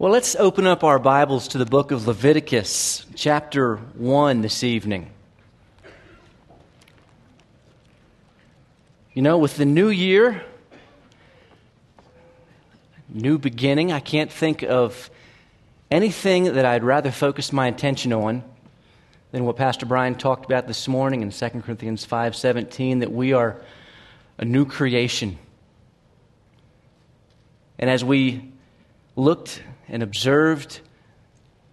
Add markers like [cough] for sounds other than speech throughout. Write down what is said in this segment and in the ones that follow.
Well, let's open up our Bibles to the book of Leviticus, chapter 1, this evening. You know, with the new year, new beginning, I can't think of anything that I'd rather focus my attention on than what Pastor Brian talked about this morning in 2 Corinthians 5:17 that we are a new creation. And as we looked and observed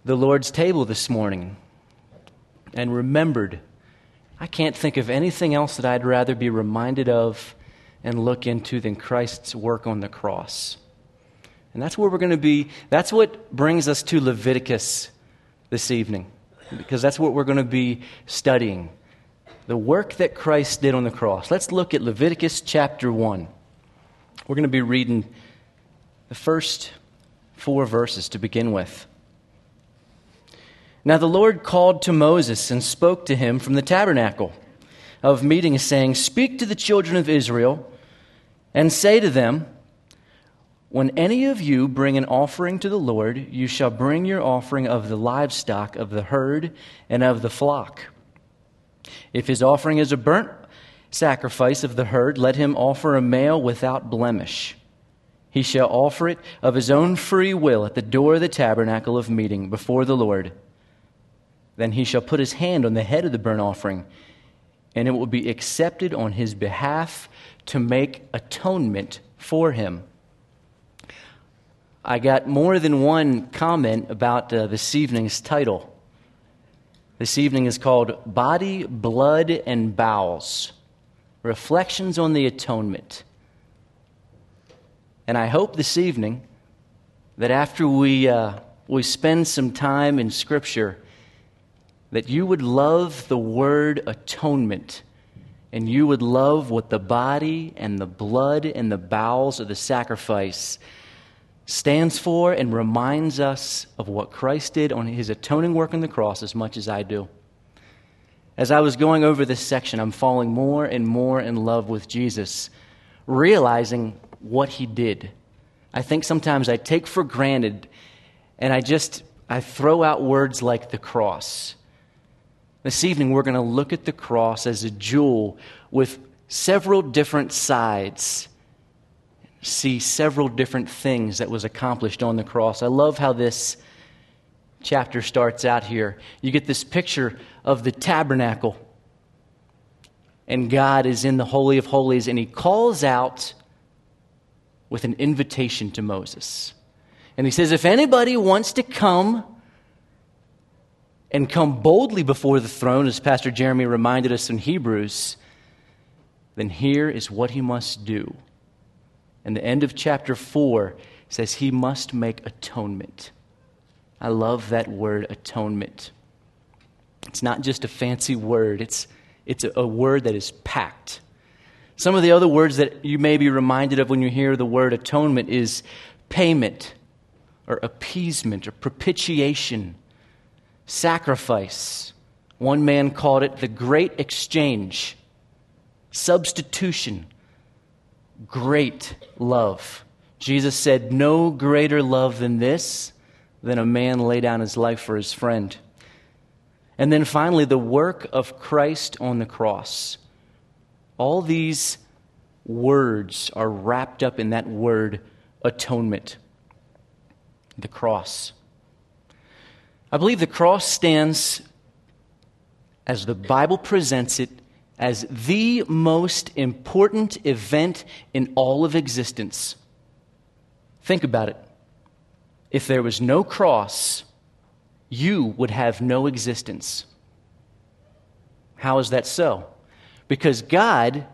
the Lord's table this morning and remembered, I can't think of anything else that I'd rather be reminded of and look into than Christ's work on the cross. And that's where we're going to be. That's what brings us to Leviticus this evening, because that's what we're going to be studying the work that Christ did on the cross. Let's look at Leviticus chapter 1. We're going to be reading the first four verses to begin with. Now the Lord called to Moses and spoke to him from the tabernacle of meeting, saying, Speak to the children of Israel and say to them, When any of you bring an offering to the Lord, you shall bring your offering of the livestock of the herd and of the flock. If his offering is a burnt sacrifice of the herd, let him offer a male without blemish. He shall offer it of his own free will at the door of the tabernacle of meeting before the Lord. Then he shall put his hand on the head of the burnt offering, and it will be accepted on his behalf to make atonement for him. I got more than one comment about uh, this evening's title. This evening is called Body, Blood, and Bowels Reflections on the Atonement. And I hope this evening that after we, uh, we spend some time in Scripture, that you would love the word atonement and you would love what the body and the blood and the bowels of the sacrifice stands for and reminds us of what Christ did on his atoning work on the cross as much as I do. As I was going over this section, I'm falling more and more in love with Jesus, realizing what he did. I think sometimes I take for granted and I just I throw out words like the cross. This evening we're going to look at the cross as a jewel with several different sides. See several different things that was accomplished on the cross. I love how this chapter starts out here. You get this picture of the tabernacle. And God is in the Holy of Holies, and He calls out with an invitation to Moses. And he says, If anybody wants to come and come boldly before the throne, as Pastor Jeremy reminded us in Hebrews, then here is what he must do. And the end of chapter 4 says he must make atonement. I love that word, atonement. It's not just a fancy word, it's, it's a, a word that is packed some of the other words that you may be reminded of when you hear the word atonement is payment or appeasement or propitiation, sacrifice. One man called it the great exchange, substitution, great love. Jesus said, No greater love than this, than a man lay down his life for his friend. And then finally, the work of Christ on the cross. All these words are wrapped up in that word atonement, the cross. I believe the cross stands, as the Bible presents it, as the most important event in all of existence. Think about it. If there was no cross, you would have no existence. How is that so? Because God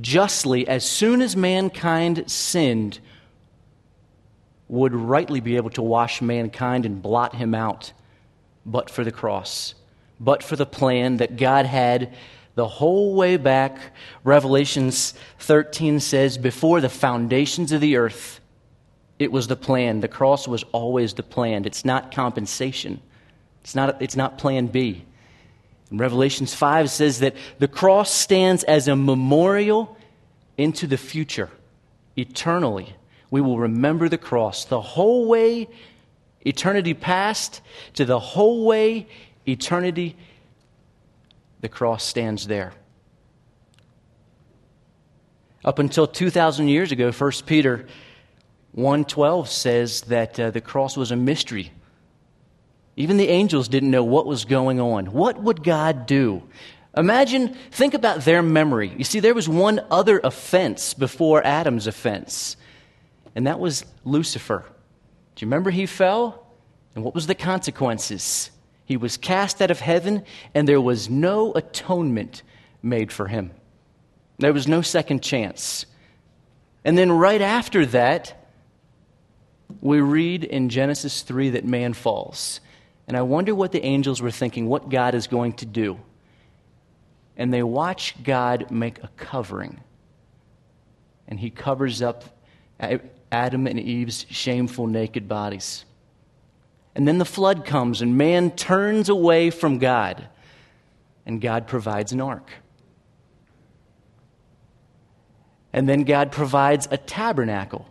justly, as soon as mankind sinned, would rightly be able to wash mankind and blot him out, but for the cross, but for the plan that God had the whole way back. Revelations 13 says, before the foundations of the earth, it was the plan. The cross was always the plan. It's not compensation, it's not, it's not plan B. Revelations 5 says that the cross stands as a memorial into the future, eternally. We will remember the cross the whole way eternity past to the whole way, eternity, the cross stands there. Up until 2,000 years ago, 1 Peter 1.12 says that uh, the cross was a mystery. Even the angels didn't know what was going on. What would God do? Imagine, think about their memory. You see, there was one other offense before Adam's offense, and that was Lucifer. Do you remember he fell? And what was the consequences? He was cast out of heaven, and there was no atonement made for him. There was no second chance. And then right after that, we read in Genesis 3 that man falls. And I wonder what the angels were thinking, what God is going to do. And they watch God make a covering. And he covers up Adam and Eve's shameful naked bodies. And then the flood comes, and man turns away from God. And God provides an ark. And then God provides a tabernacle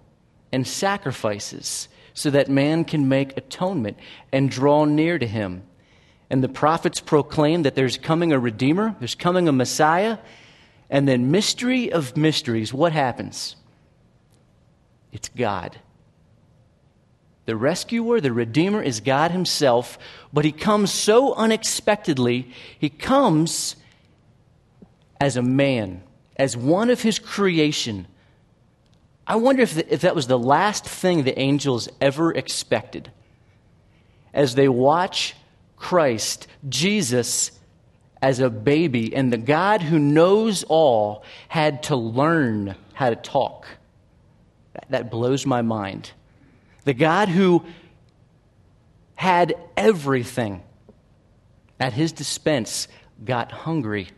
and sacrifices so that man can make atonement and draw near to him. And the prophets proclaim that there's coming a Redeemer, there's coming a Messiah. And then, mystery of mysteries, what happens? It's God. The rescuer, the Redeemer, is God Himself, but He comes so unexpectedly. He comes as a man as one of his creation. I wonder if, the, if that was the last thing the angels ever expected. As they watch Christ, Jesus, as a baby, and the God who knows all had to learn how to talk. That blows my mind. The God who had everything at his dispense got hungry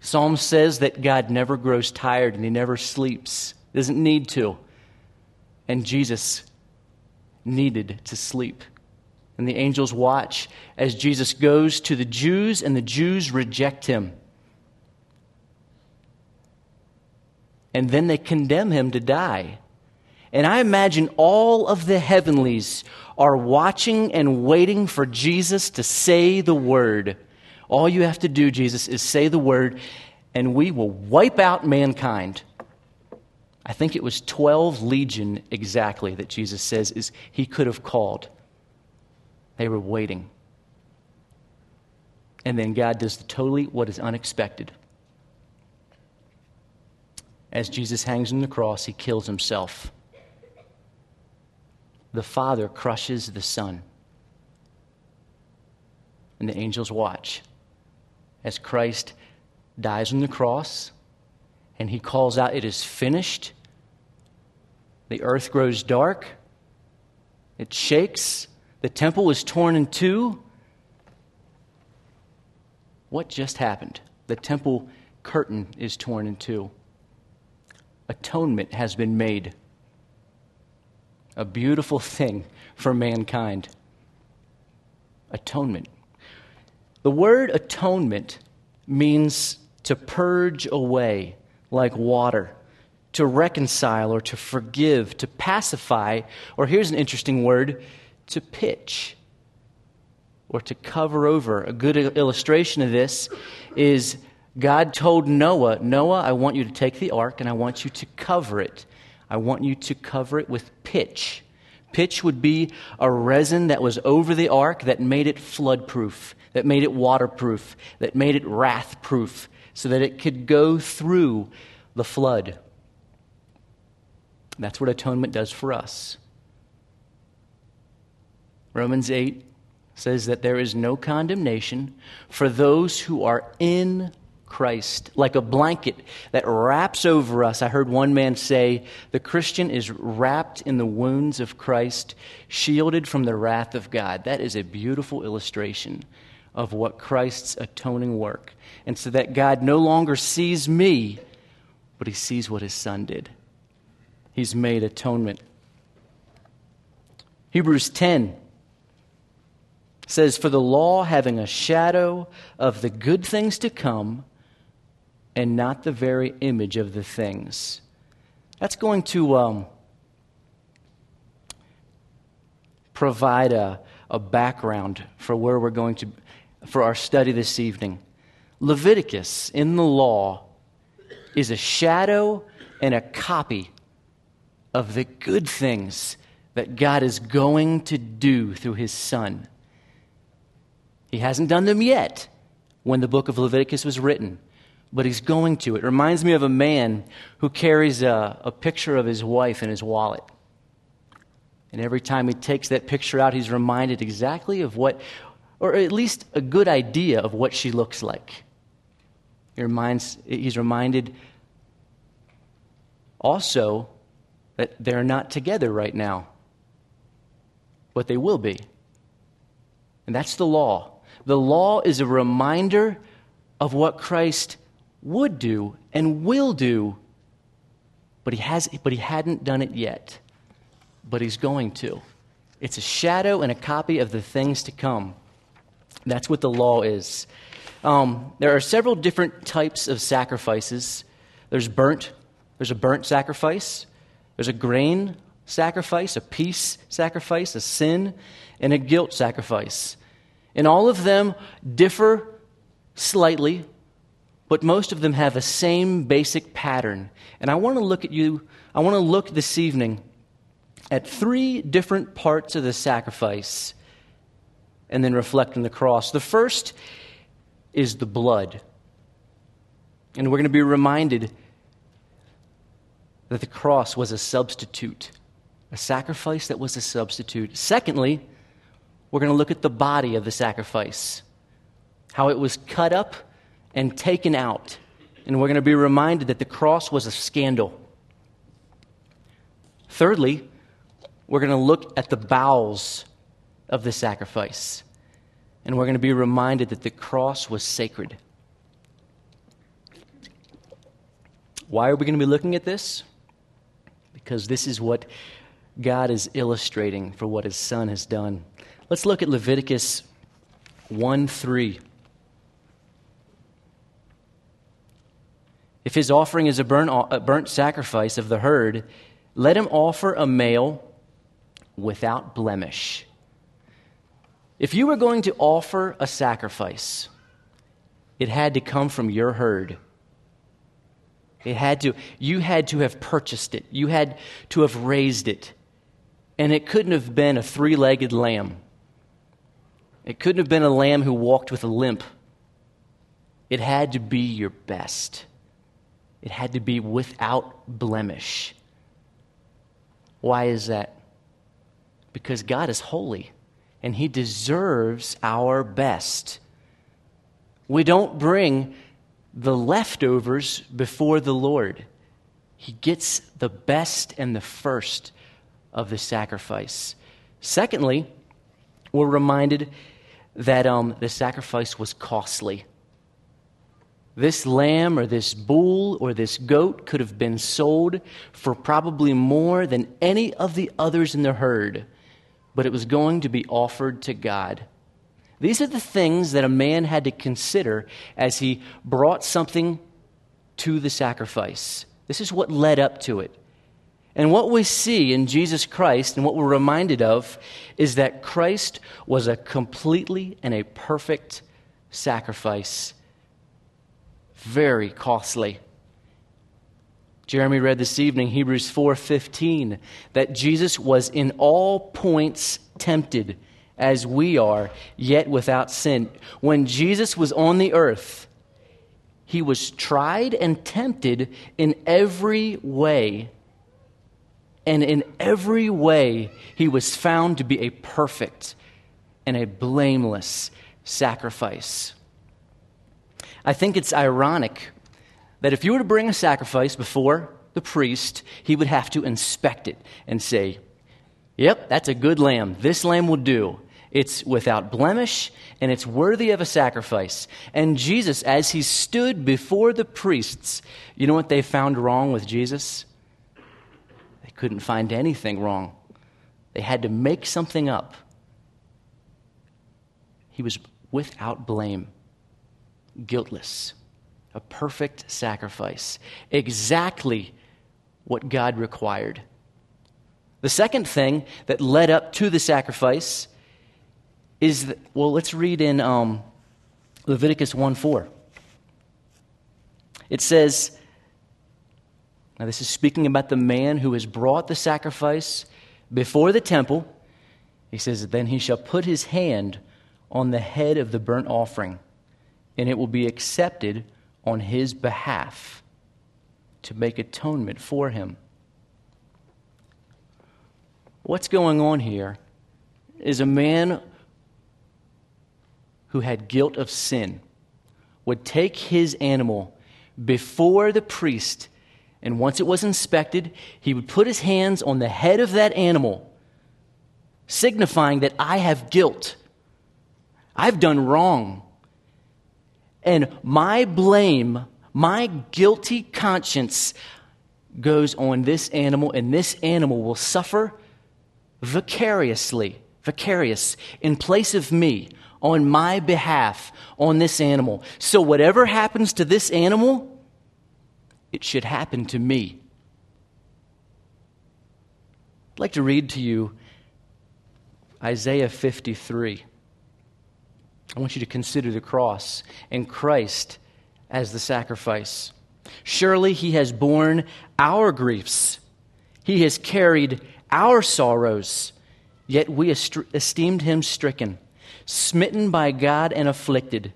Psalm says that God never grows tired and he never sleeps, doesn't need to. And Jesus needed to sleep. And the angels watch as Jesus goes to the Jews, and the Jews reject him. And then they condemn him to die. And I imagine all of the heavenlies are watching and waiting for Jesus to say the word. All you have to do, Jesus, is say the word, and we will wipe out mankind. I think it was 12 legion exactly that Jesus says is he could have called. They were waiting. And then God does the totally what is unexpected. As Jesus hangs on the cross, he kills himself. The Father crushes the Son. And the angels watch as Christ dies on the cross and he calls out, It is finished. The earth grows dark, it shakes, the temple is torn in two. What just happened? The temple curtain is torn in two. Atonement has been made. A beautiful thing for mankind. Atonement. The word atonement means to purge away like water, to reconcile or to forgive, to pacify, or here's an interesting word, to pitch or to cover over. A good illustration of this is God told Noah, Noah, I want you to take the ark and I want you to cover it. I want you to cover it with pitch. Pitch would be a resin that was over the ark that made it floodproof, that made it waterproof, that made it wrathproof, so that it could go through the flood. That's what atonement does for us. Romans 8 says that there is no condemnation for those who are in Christ, like a blanket that wraps over us. I heard one man say, The Christian is wrapped in the wounds of Christ, shielded from the wrath of God. That is a beautiful illustration of what Christ's atoning work. And so that God no longer sees me, but he sees what his son did. He's made atonement. Hebrews 10 says, For the law having a shadow of the good things to come, and not the very image of the things. That's going to um, provide a, a background for where we're going to, for our study this evening. Leviticus in the law is a shadow and a copy of the good things that God is going to do through his son. He hasn't done them yet when the book of Leviticus was written, but he's going to. It reminds me of a man who carries a, a picture of his wife in his wallet. And every time he takes that picture out, he's reminded exactly of what, or at least a good idea of what she looks like. He reminds, he's reminded also that they're not together right now, but they will be. And that's the law. The law is a reminder of what Christ would do and will do, but he, has, but he hadn't done it yet. But he's going to. It's a shadow and a copy of the things to come. That's what the law is. Um, there are several different types of sacrifices. There's burnt. There's a burnt sacrifice. There's a grain sacrifice, a peace sacrifice, a sin, and a guilt sacrifice. And all of them differ slightly, but most of them have the same basic pattern. And I want to look at you, I want to look this evening at three different parts of the sacrifice and then reflect on the cross. The first is the blood. And we're going to be reminded that the cross was a substitute, a sacrifice that was a substitute. Secondly, we're going to look at the body of the sacrifice, how it was cut up and taken out. And we're going to be reminded that the cross was a scandal. Thirdly, we're going to look at the bowels of the sacrifice. And we're going to be reminded that the cross was sacred. Why are we going to be looking at this? Because this is what God is illustrating for what his son has done. Let's look at Leviticus 1 3. If his offering is a burnt, a burnt sacrifice of the herd, let him offer a male without blemish. If you were going to offer a sacrifice, it had to come from your herd. It had to, you had to have purchased it. You had to have raised it. And it couldn't have been a three legged lamb. It couldn't have been a lamb who walked with a limp. It had to be your best. It had to be without blemish. Why is that? Because God is holy and He deserves our best. We don't bring the leftovers before the Lord. He gets the best and the first of the sacrifice. Secondly, we're reminded that um, the sacrifice was costly. This lamb or this bull or this goat could have been sold for probably more than any of the others in the herd, but it was going to be offered to God. These are the things that a man had to consider as he brought something to the sacrifice. This is what led up to it. And what we see in Jesus Christ and what we're reminded of is that Christ was a completely and a perfect sacrifice. Very costly. Jeremy read this evening Hebrews 4:15 that Jesus was in all points tempted as we are, yet without sin. When Jesus was on the earth, he was tried and tempted in every way and in every way, he was found to be a perfect and a blameless sacrifice. I think it's ironic that if you were to bring a sacrifice before the priest, he would have to inspect it and say, Yep, that's a good lamb. This lamb will do. It's without blemish and it's worthy of a sacrifice. And Jesus, as he stood before the priests, you know what they found wrong with Jesus? They couldn't find anything wrong. They had to make something up. He was without blame, guiltless, a perfect sacrifice, exactly what God required. The second thing that led up to the sacrifice is that, well, let's read in um, Leviticus 1 4. It says, now this is speaking about the man who has brought the sacrifice before the temple. He says, Then he shall put his hand on the head of the burnt offering, and it will be accepted on his behalf to make atonement for him. What's going on here is a man who had guilt of sin would take his animal before the priest, and once it was inspected, he would put his hands on the head of that animal, signifying that I have guilt. I've done wrong. And my blame, my guilty conscience goes on this animal, and this animal will suffer vicariously, vicarious, in place of me, on my behalf, on this animal. So whatever happens to this animal, it should happen to me. I'd like to read to you Isaiah 53. I want you to consider the cross and Christ as the sacrifice. Surely he has borne our griefs, he has carried our sorrows, yet we esteemed him stricken, smitten by God and afflicted.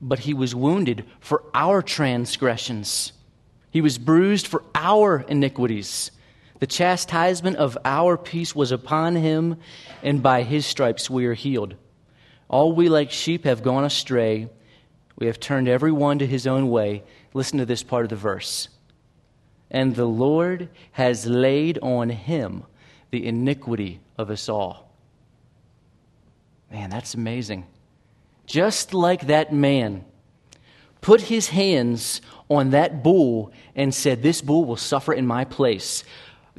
But he was wounded for our transgressions, he was bruised for our iniquities. The chastisement of our peace was upon him, and by his stripes we are healed. All we like sheep have gone astray. We have turned every one to his own way. Listen to this part of the verse. And the Lord has laid on him the iniquity of us all. Man, that's amazing. Just like that man put his hands on that bull and said, This bull will suffer in my place.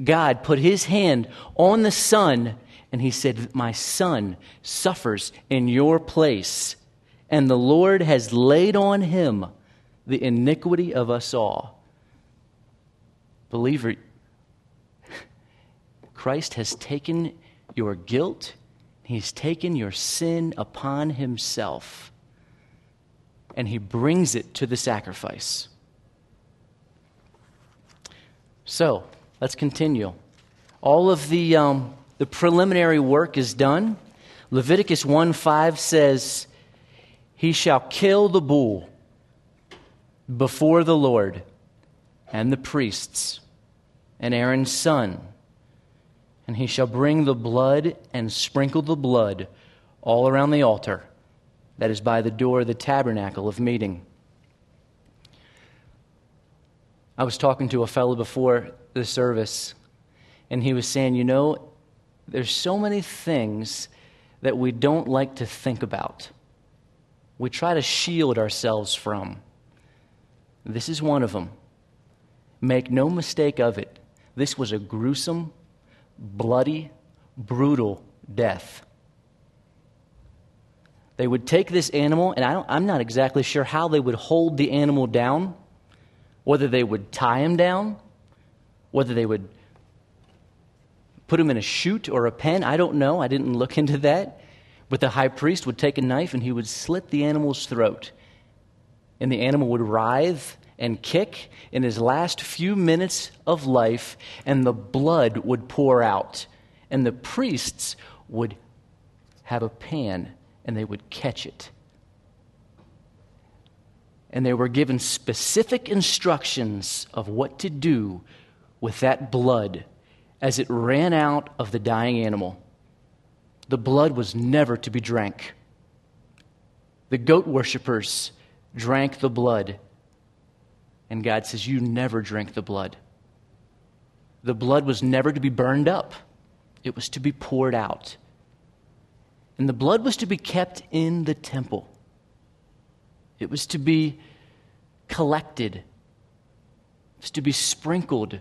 God put his hand on the son and he said, My son suffers in your place, and the Lord has laid on him the iniquity of us all. Believer, [laughs] Christ has taken your guilt, He's taken your sin upon Himself, and He brings it to the sacrifice. So, let's continue. All of the um, the preliminary work is done. Leviticus 1 5 says, He shall kill the bull before the Lord and the priests and Aaron's son. And he shall bring the blood and sprinkle the blood all around the altar that is by the door of the tabernacle of meeting. I was talking to a fellow before the service, and he was saying, You know, there's so many things that we don't like to think about. We try to shield ourselves from. This is one of them. Make no mistake of it. This was a gruesome, bloody, brutal death. They would take this animal, and I am not exactly sure how they would hold the animal down, whether they would tie him down, whether they would put him in a chute or a pen. I don't know. I didn't look into that. But the high priest would take a knife and he would slit the animal's throat. And the animal would writhe and kick in his last few minutes of life, and the blood would pour out. And the priests would have a pan and they would catch it. And they were given specific instructions of what to do with that blood as it ran out of the dying animal. The blood was never to be drank. The goat worshippers drank the blood. And God says, You never drink the blood. The blood was never to be burned up, it was to be poured out. And the blood was to be kept in the temple, it was to be collected, it was to be sprinkled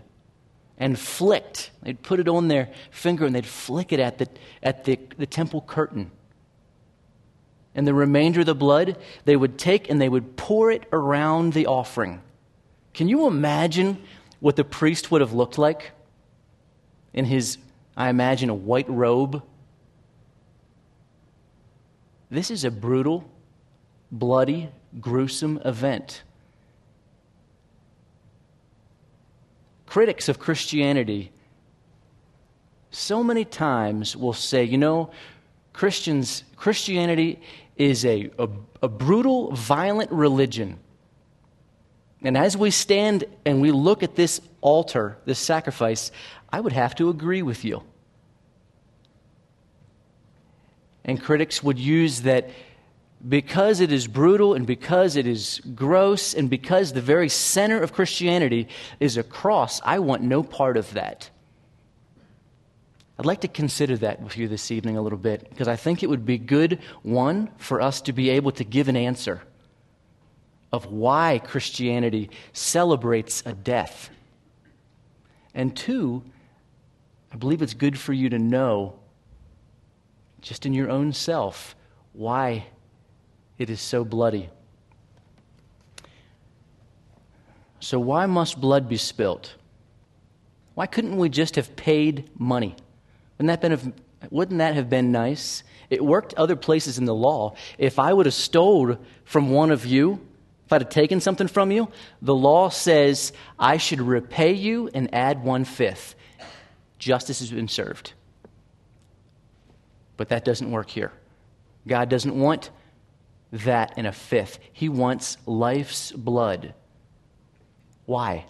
and flicked. They'd put it on their finger and they'd flick it at the, at the, the temple curtain. And the remainder of the blood, they would take and they would pour it around the offering. Can you imagine what the priest would have looked like? in his, I imagine, a white robe. This is a brutal, bloody, gruesome event. Critics of Christianity so many times will say, you know, Christians, Christianity is a, a, a brutal, violent religion. And as we stand and we look at this altar, this sacrifice, I would have to agree with you. And critics would use that because it is brutal and because it is gross and because the very center of Christianity is a cross, I want no part of that. I'd like to consider that with you this evening a little bit because I think it would be good, one, for us to be able to give an answer of why Christianity celebrates a death. And two, I believe it's good for you to know, just in your own self, why it is so bloody. So, why must blood be spilt? Why couldn't we just have paid money? Wouldn't that, been, wouldn't that have been nice? It worked other places in the law. If I would have stole from one of you, if I'd have taken something from you, the law says I should repay you and add one fifth. Justice has been served. But that doesn't work here. God doesn't want that in a fifth, He wants life's blood. Why?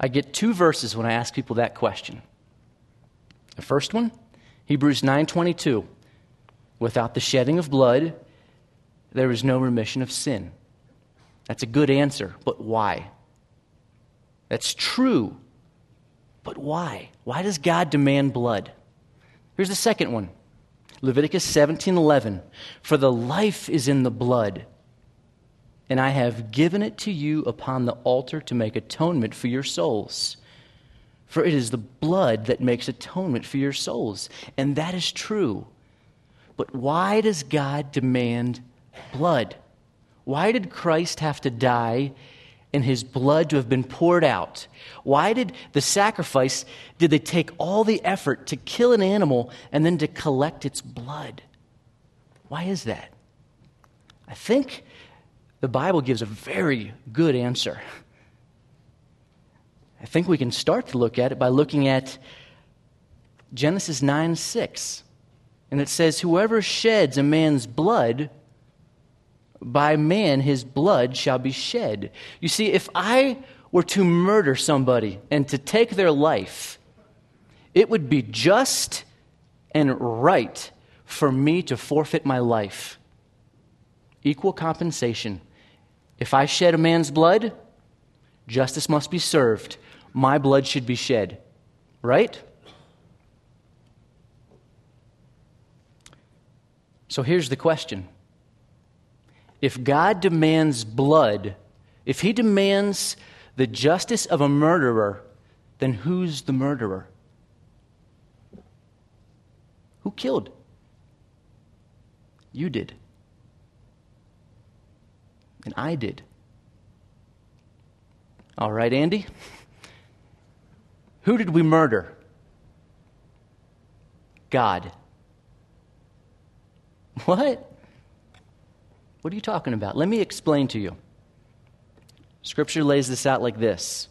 I get two verses when I ask people that question. The first one, Hebrews 9:22. Without the shedding of blood, there is no remission of sin. That's a good answer, but why? That's true. But why? Why does God demand blood? Here's the second one. Leviticus 17:11. For the life is in the blood and I have given it to you upon the altar to make atonement for your souls. For it is the blood that makes atonement for your souls. And that is true. But why does God demand blood? Why did Christ have to die and his blood to have been poured out? Why did the sacrifice, did they take all the effort to kill an animal and then to collect its blood? Why is that? I think the Bible gives a very good answer. I think we can start to look at it by looking at Genesis 9 6. And it says, Whoever sheds a man's blood, by man his blood shall be shed. You see, if I were to murder somebody and to take their life, it would be just and right for me to forfeit my life. Equal compensation. If I shed a man's blood, justice must be served. My blood should be shed. Right? So here's the question If God demands blood, if He demands the justice of a murderer, then who's the murderer? Who killed? You did and I did. All right, Andy? Who did we murder? God. What? What are you talking about? Let me explain to you. Scripture lays this out like this.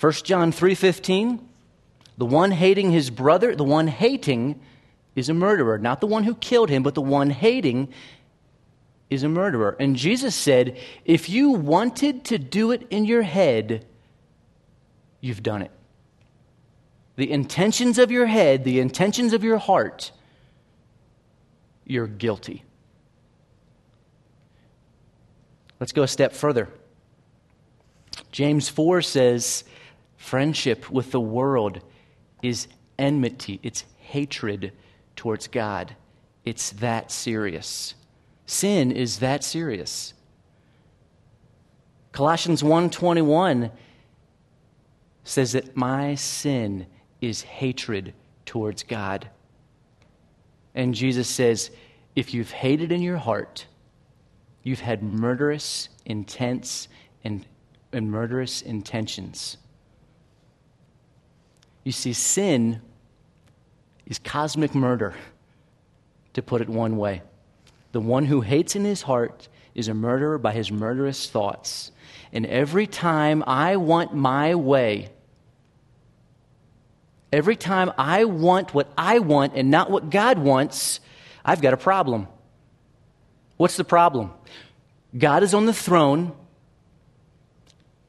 1 John 3:15 The one hating his brother, the one hating is a murderer, not the one who killed him, but the one hating is a murderer. And Jesus said, if you wanted to do it in your head, you've done it. The intentions of your head, the intentions of your heart, you're guilty. Let's go a step further. James 4 says, friendship with the world is enmity, it's hatred towards God. It's that serious. Sin is that serious. Colossians 1:21 says that my sin is hatred towards God. And Jesus says, if you've hated in your heart, you've had murderous, intense, and, and murderous intentions. You see, sin is cosmic murder, to put it one way. The one who hates in his heart is a murderer by his murderous thoughts. And every time I want my way, every time I want what I want and not what God wants, I've got a problem. What's the problem? God is on the throne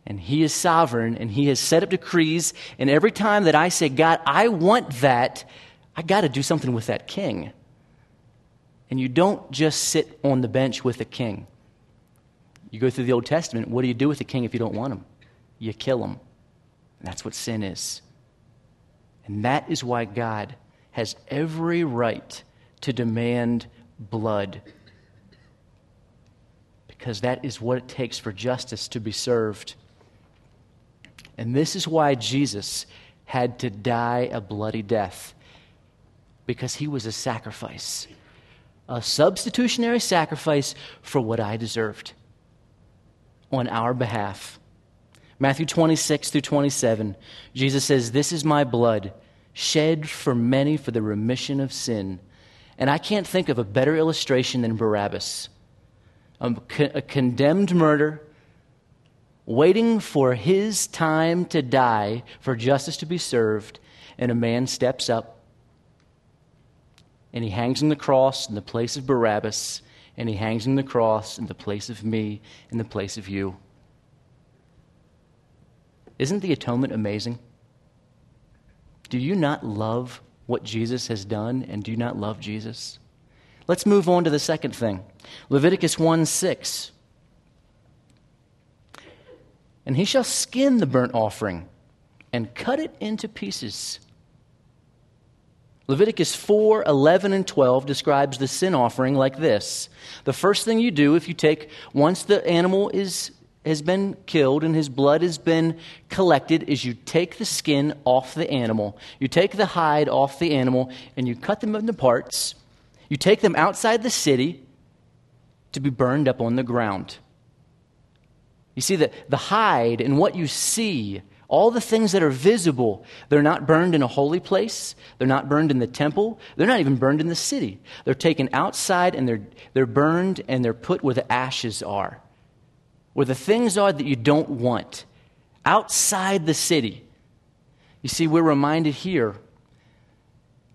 and He is sovereign and He has set up decrees. And every time that I say, God, I want that, I got to do something with that king. And you don't just sit on the bench with a king. You go through the Old Testament, what do you do with a king if you don't want him? You kill him. And that's what sin is. And that is why God has every right to demand blood. Because that is what it takes for justice to be served. And this is why Jesus had to die a bloody death. Because he was a sacrifice, a substitutionary sacrifice for what I deserved on our behalf. Matthew 26 through 27, Jesus says, This is my blood, shed for many for the remission of sin. And I can't think of a better illustration than Barabbas. A, a condemned murder, waiting for his time to die, for justice to be served, and a man steps up and he hangs on the cross in the place of Barabbas and he hangs on the cross in the place of me, in the place of you. Isn't the atonement amazing? Do you not love what Jesus has done, and do you not love Jesus? Let's move on to the second thing Leviticus 1 6. And he shall skin the burnt offering and cut it into pieces Leviticus 4 11 and 12 describes the sin offering like this. The first thing you do if you take, once the animal is, has been killed and his blood has been collected, is you take the skin off the animal. You take the hide off the animal and you cut them into parts. You take them outside the city to be burned up on the ground. You see, the, the hide and what you see all the things that are visible, they're not burned in a holy place. They're not burned in the temple. They're not even burned in the city. They're taken outside and they're, they're burned and they're put where the ashes are, where the things are that you don't want, outside the city. You see, we're reminded here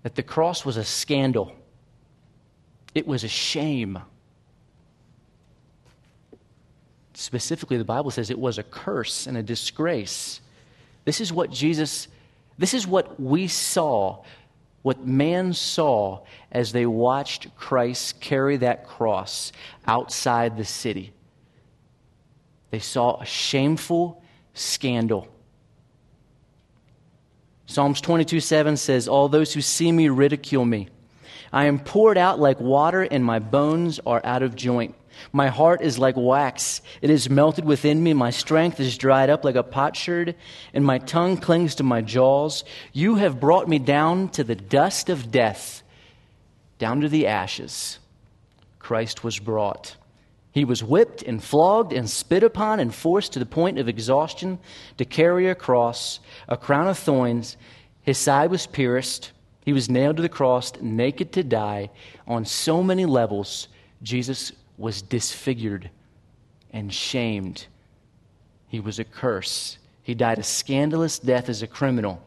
that the cross was a scandal, it was a shame. Specifically, the Bible says it was a curse and a disgrace. This is what Jesus, this is what we saw, what man saw as they watched Christ carry that cross outside the city. They saw a shameful scandal. Psalms 22 7 says, All those who see me ridicule me. I am poured out like water, and my bones are out of joint. My heart is like wax. It is melted within me. My strength is dried up like a potsherd, and my tongue clings to my jaws. You have brought me down to the dust of death, down to the ashes. Christ was brought. He was whipped and flogged and spit upon and forced to the point of exhaustion to carry a cross, a crown of thorns. His side was pierced. He was nailed to the cross, naked to die. On so many levels, Jesus was disfigured and shamed. He was a curse. He died a scandalous death as a criminal.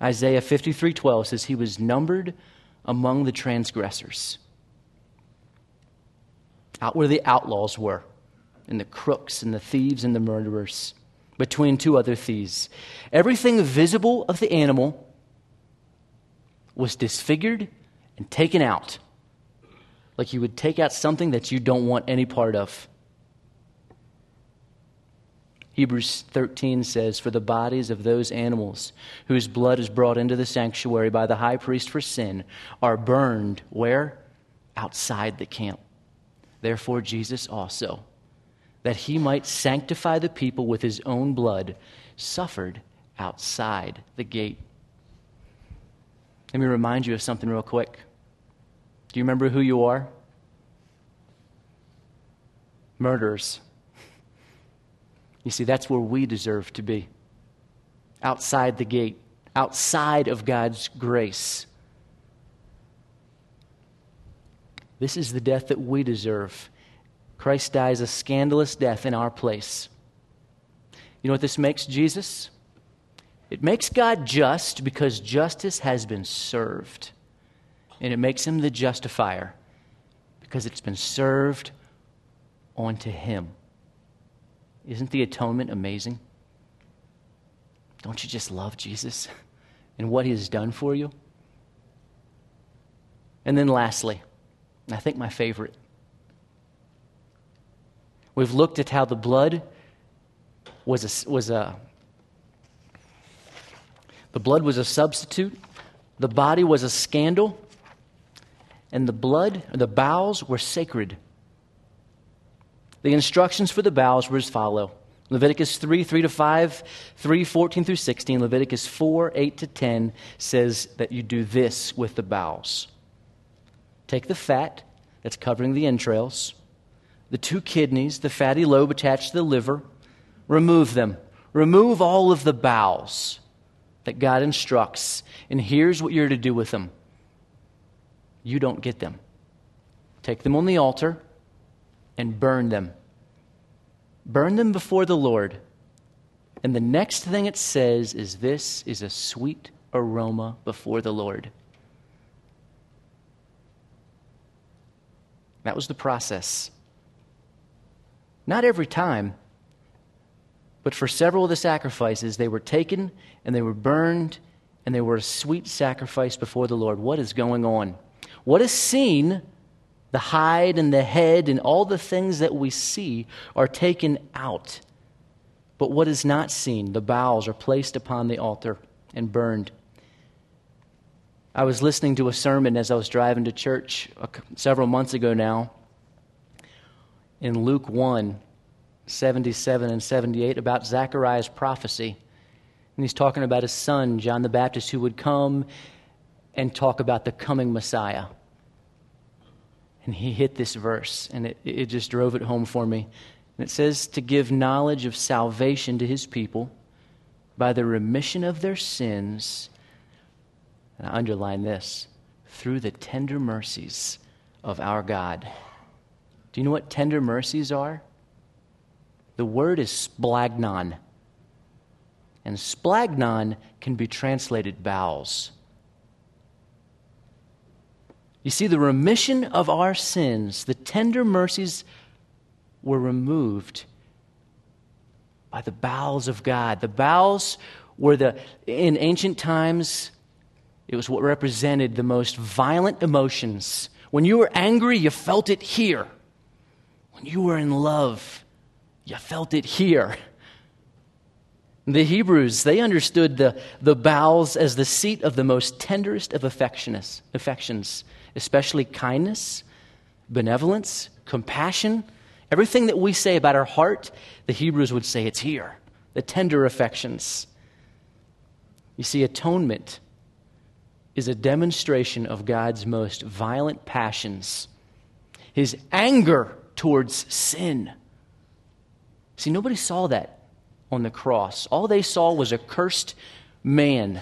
Isaiah 53:12 says he was numbered among the transgressors. Out where the outlaws were, and the crooks and the thieves and the murderers, between two other thieves. Everything visible of the animal was disfigured and taken out like you would take out something that you don't want any part of. Hebrews 13 says, For the bodies of those animals whose blood is brought into the sanctuary by the high priest for sin are burned where? Outside the camp. Therefore, Jesus also, that he might sanctify the people with his own blood, suffered outside the gate. Let me remind you of something real quick. Do you remember who you are? Murderers. You see, that's where we deserve to be outside the gate, outside of God's grace. This is the death that we deserve. Christ dies a scandalous death in our place. You know what this makes Jesus? It makes God just because justice has been served. And it makes him the justifier because it's been served onto him. Isn't the atonement amazing? Don't you just love Jesus [laughs] and what he has done for you? And then lastly, I think my favorite. We've looked at how the blood was a, was a the blood was a substitute, the body was a scandal, and the blood, the bowels were sacred. The instructions for the bowels were as follow. Leviticus 3, 3 to 5, 3, 14 through 16, Leviticus 4, 8 to 10 says that you do this with the bowels. Take the fat that's covering the entrails, the two kidneys, the fatty lobe attached to the liver, remove them. Remove all of the bowels that God instructs, and here's what you're to do with them. You don't get them. Take them on the altar and burn them. Burn them before the Lord. And the next thing it says is this is a sweet aroma before the Lord. That was the process. Not every time, but for several of the sacrifices, they were taken and they were burned and they were a sweet sacrifice before the Lord. What is going on? What is seen, the hide and the head and all the things that we see, are taken out. But what is not seen, the bowels, are placed upon the altar and burned. I was listening to a sermon as I was driving to church uh, several months ago now in Luke 1 77 and 78 about Zechariah's prophecy. And he's talking about his son, John the Baptist, who would come and talk about the coming Messiah. And he hit this verse, and it, it just drove it home for me. And it says, To give knowledge of salvation to his people by the remission of their sins. And I underline this through the tender mercies of our God. Do you know what tender mercies are? The word is splagnon. And splagnon can be translated bowels. You see, the remission of our sins, the tender mercies were removed by the bowels of God. The bowels were the, in ancient times, it was what represented the most violent emotions. When you were angry, you felt it here. When you were in love, you felt it here. The Hebrews, they understood the, the bowels as the seat of the most tenderest of affections, especially kindness, benevolence, compassion. Everything that we say about our heart, the Hebrews would say it's here, the tender affections. You see, atonement is a demonstration of God's most violent passions, his anger towards sin See, nobody saw that on the cross. All they saw was a cursed man.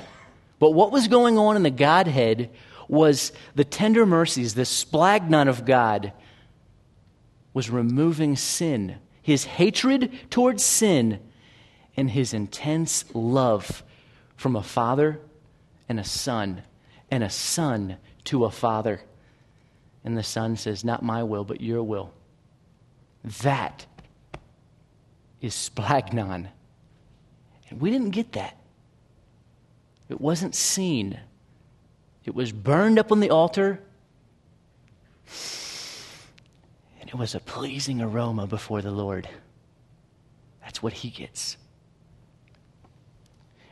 But what was going on in the Godhead was the tender mercies, the splagnon of God was removing sin, his hatred towards sin, and his intense love from a father and a son, and a son to a father. And the son says, Not my will, but your will. That is splagnon. And we didn't get that. It wasn't seen. It was burned up on the altar, and it was a pleasing aroma before the Lord. That's what he gets.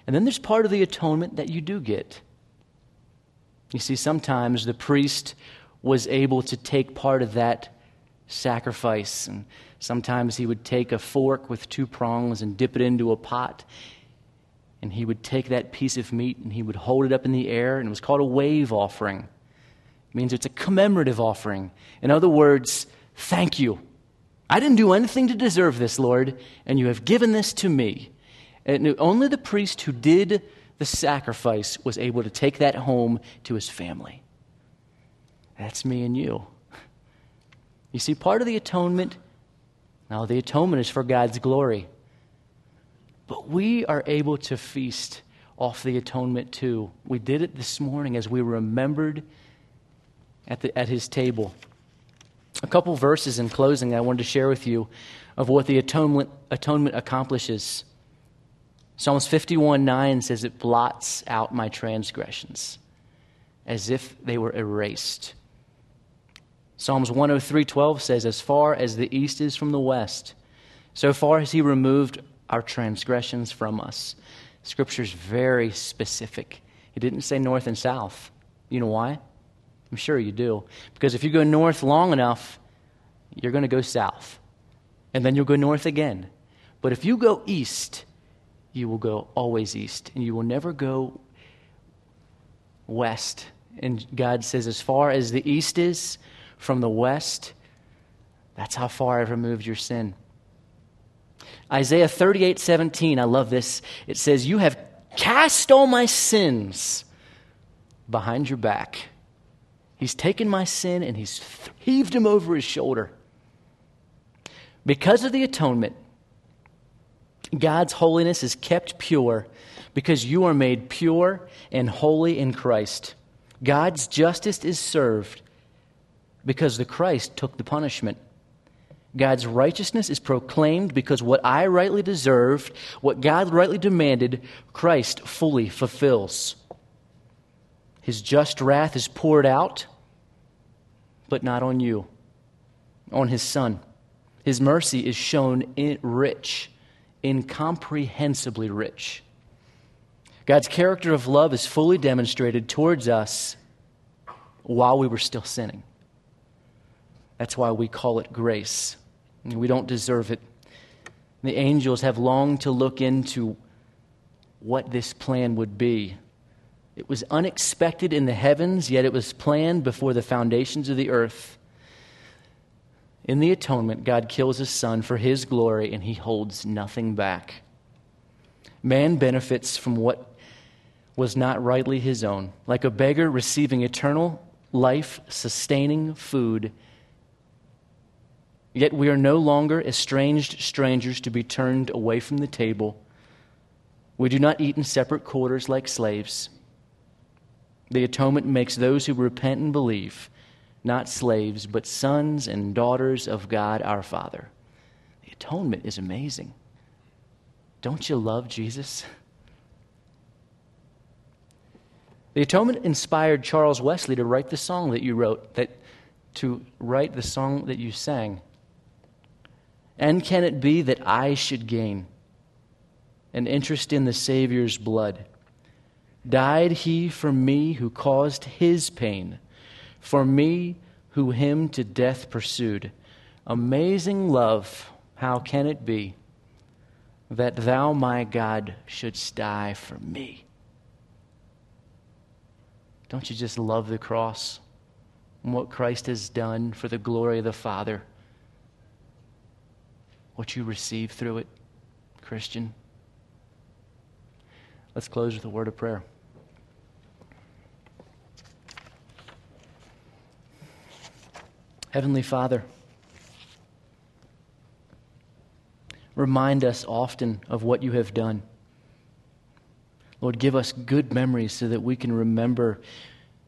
And then there's part of the atonement that you do get. You see, sometimes the priest was able to take part of that sacrifice and Sometimes he would take a fork with two prongs and dip it into a pot. And he would take that piece of meat and he would hold it up in the air, and it was called a wave offering. It means it's a commemorative offering. In other words, thank you. I didn't do anything to deserve this, Lord, and you have given this to me. And only the priest who did the sacrifice, was able to take that home to his family. That's me and you. You see, part of the atonement, now the atonement is for God's glory. But we are able to feast off the atonement too. We did it this morning as we remembered at, the, at his table. A couple verses in closing I wanted to share with you of what the atonement, atonement accomplishes. Psalms 51 9 says, It blots out my transgressions as if they were erased. Psalms 103:12 says, As far as the east is from the west, so far has he removed our transgressions from us. Scripture's very specific. He didn't say north and south. You know why? I'm sure you do. Because if you go north long enough, you're going to go south. And then you'll go north again. But if you go east, you will go always east. And you will never go west. And God says, as far as the east is from the west, that's how far I've removed your sin. Isaiah 38 17, I love this. It says, You have cast all my sins behind your back. He's taken my sin and he's heaved him over his shoulder. Because of the atonement, God's holiness is kept pure because you are made pure and holy in Christ. God's justice is served because the Christ took the punishment. God's righteousness is proclaimed because what I rightly deserved, what God rightly demanded, Christ fully fulfills. His just wrath is poured out, but not on you, on his Son. His mercy is shown in rich, incomprehensibly rich. God's character of love is fully demonstrated towards us while we were still sinning. That's why we call it grace. We don't deserve it. The angels have longed to look into what this plan would be. It was unexpected in the heavens, yet it was planned before the foundations of the earth. In the atonement, God kills his son for his glory, and he holds nothing back. Man benefits from what was not rightly his own, like a beggar receiving eternal life sustaining food Yet we are no longer estranged strangers to be turned away from the table. We do not eat in separate quarters like slaves. The atonement makes those who repent and believe not slaves, but sons and daughters of God our Father. The atonement is amazing. Don't you love Jesus? The atonement inspired Charles Wesley to write the song that you wrote, that to write the song that you sang. And can it be that I should gain an interest in the Savior's blood? Died he for me who caused his pain, for me who him to death pursued. Amazing love, how can it be that thou, my God, shouldst die for me? Don't you just love the cross and what Christ has done for the glory of the Father? What you receive through it, Christian. Let's close with a word of prayer. Heavenly Father, remind us often of what you have done. Lord, give us good memories so that we can remember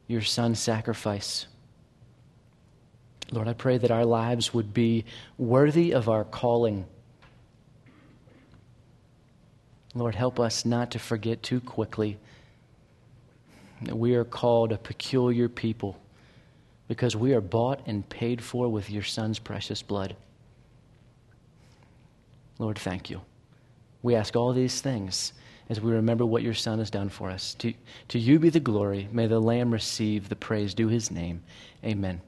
your Son's sacrifice. Lord, I pray that our lives would be worthy of our calling. Lord, help us not to forget too quickly that we are called a peculiar people because we are bought and paid for with your Son's precious blood. Lord, thank you. We ask all these things as we remember what your Son has done for us. To, to you be the glory. May the Lamb receive the praise due his name. Amen.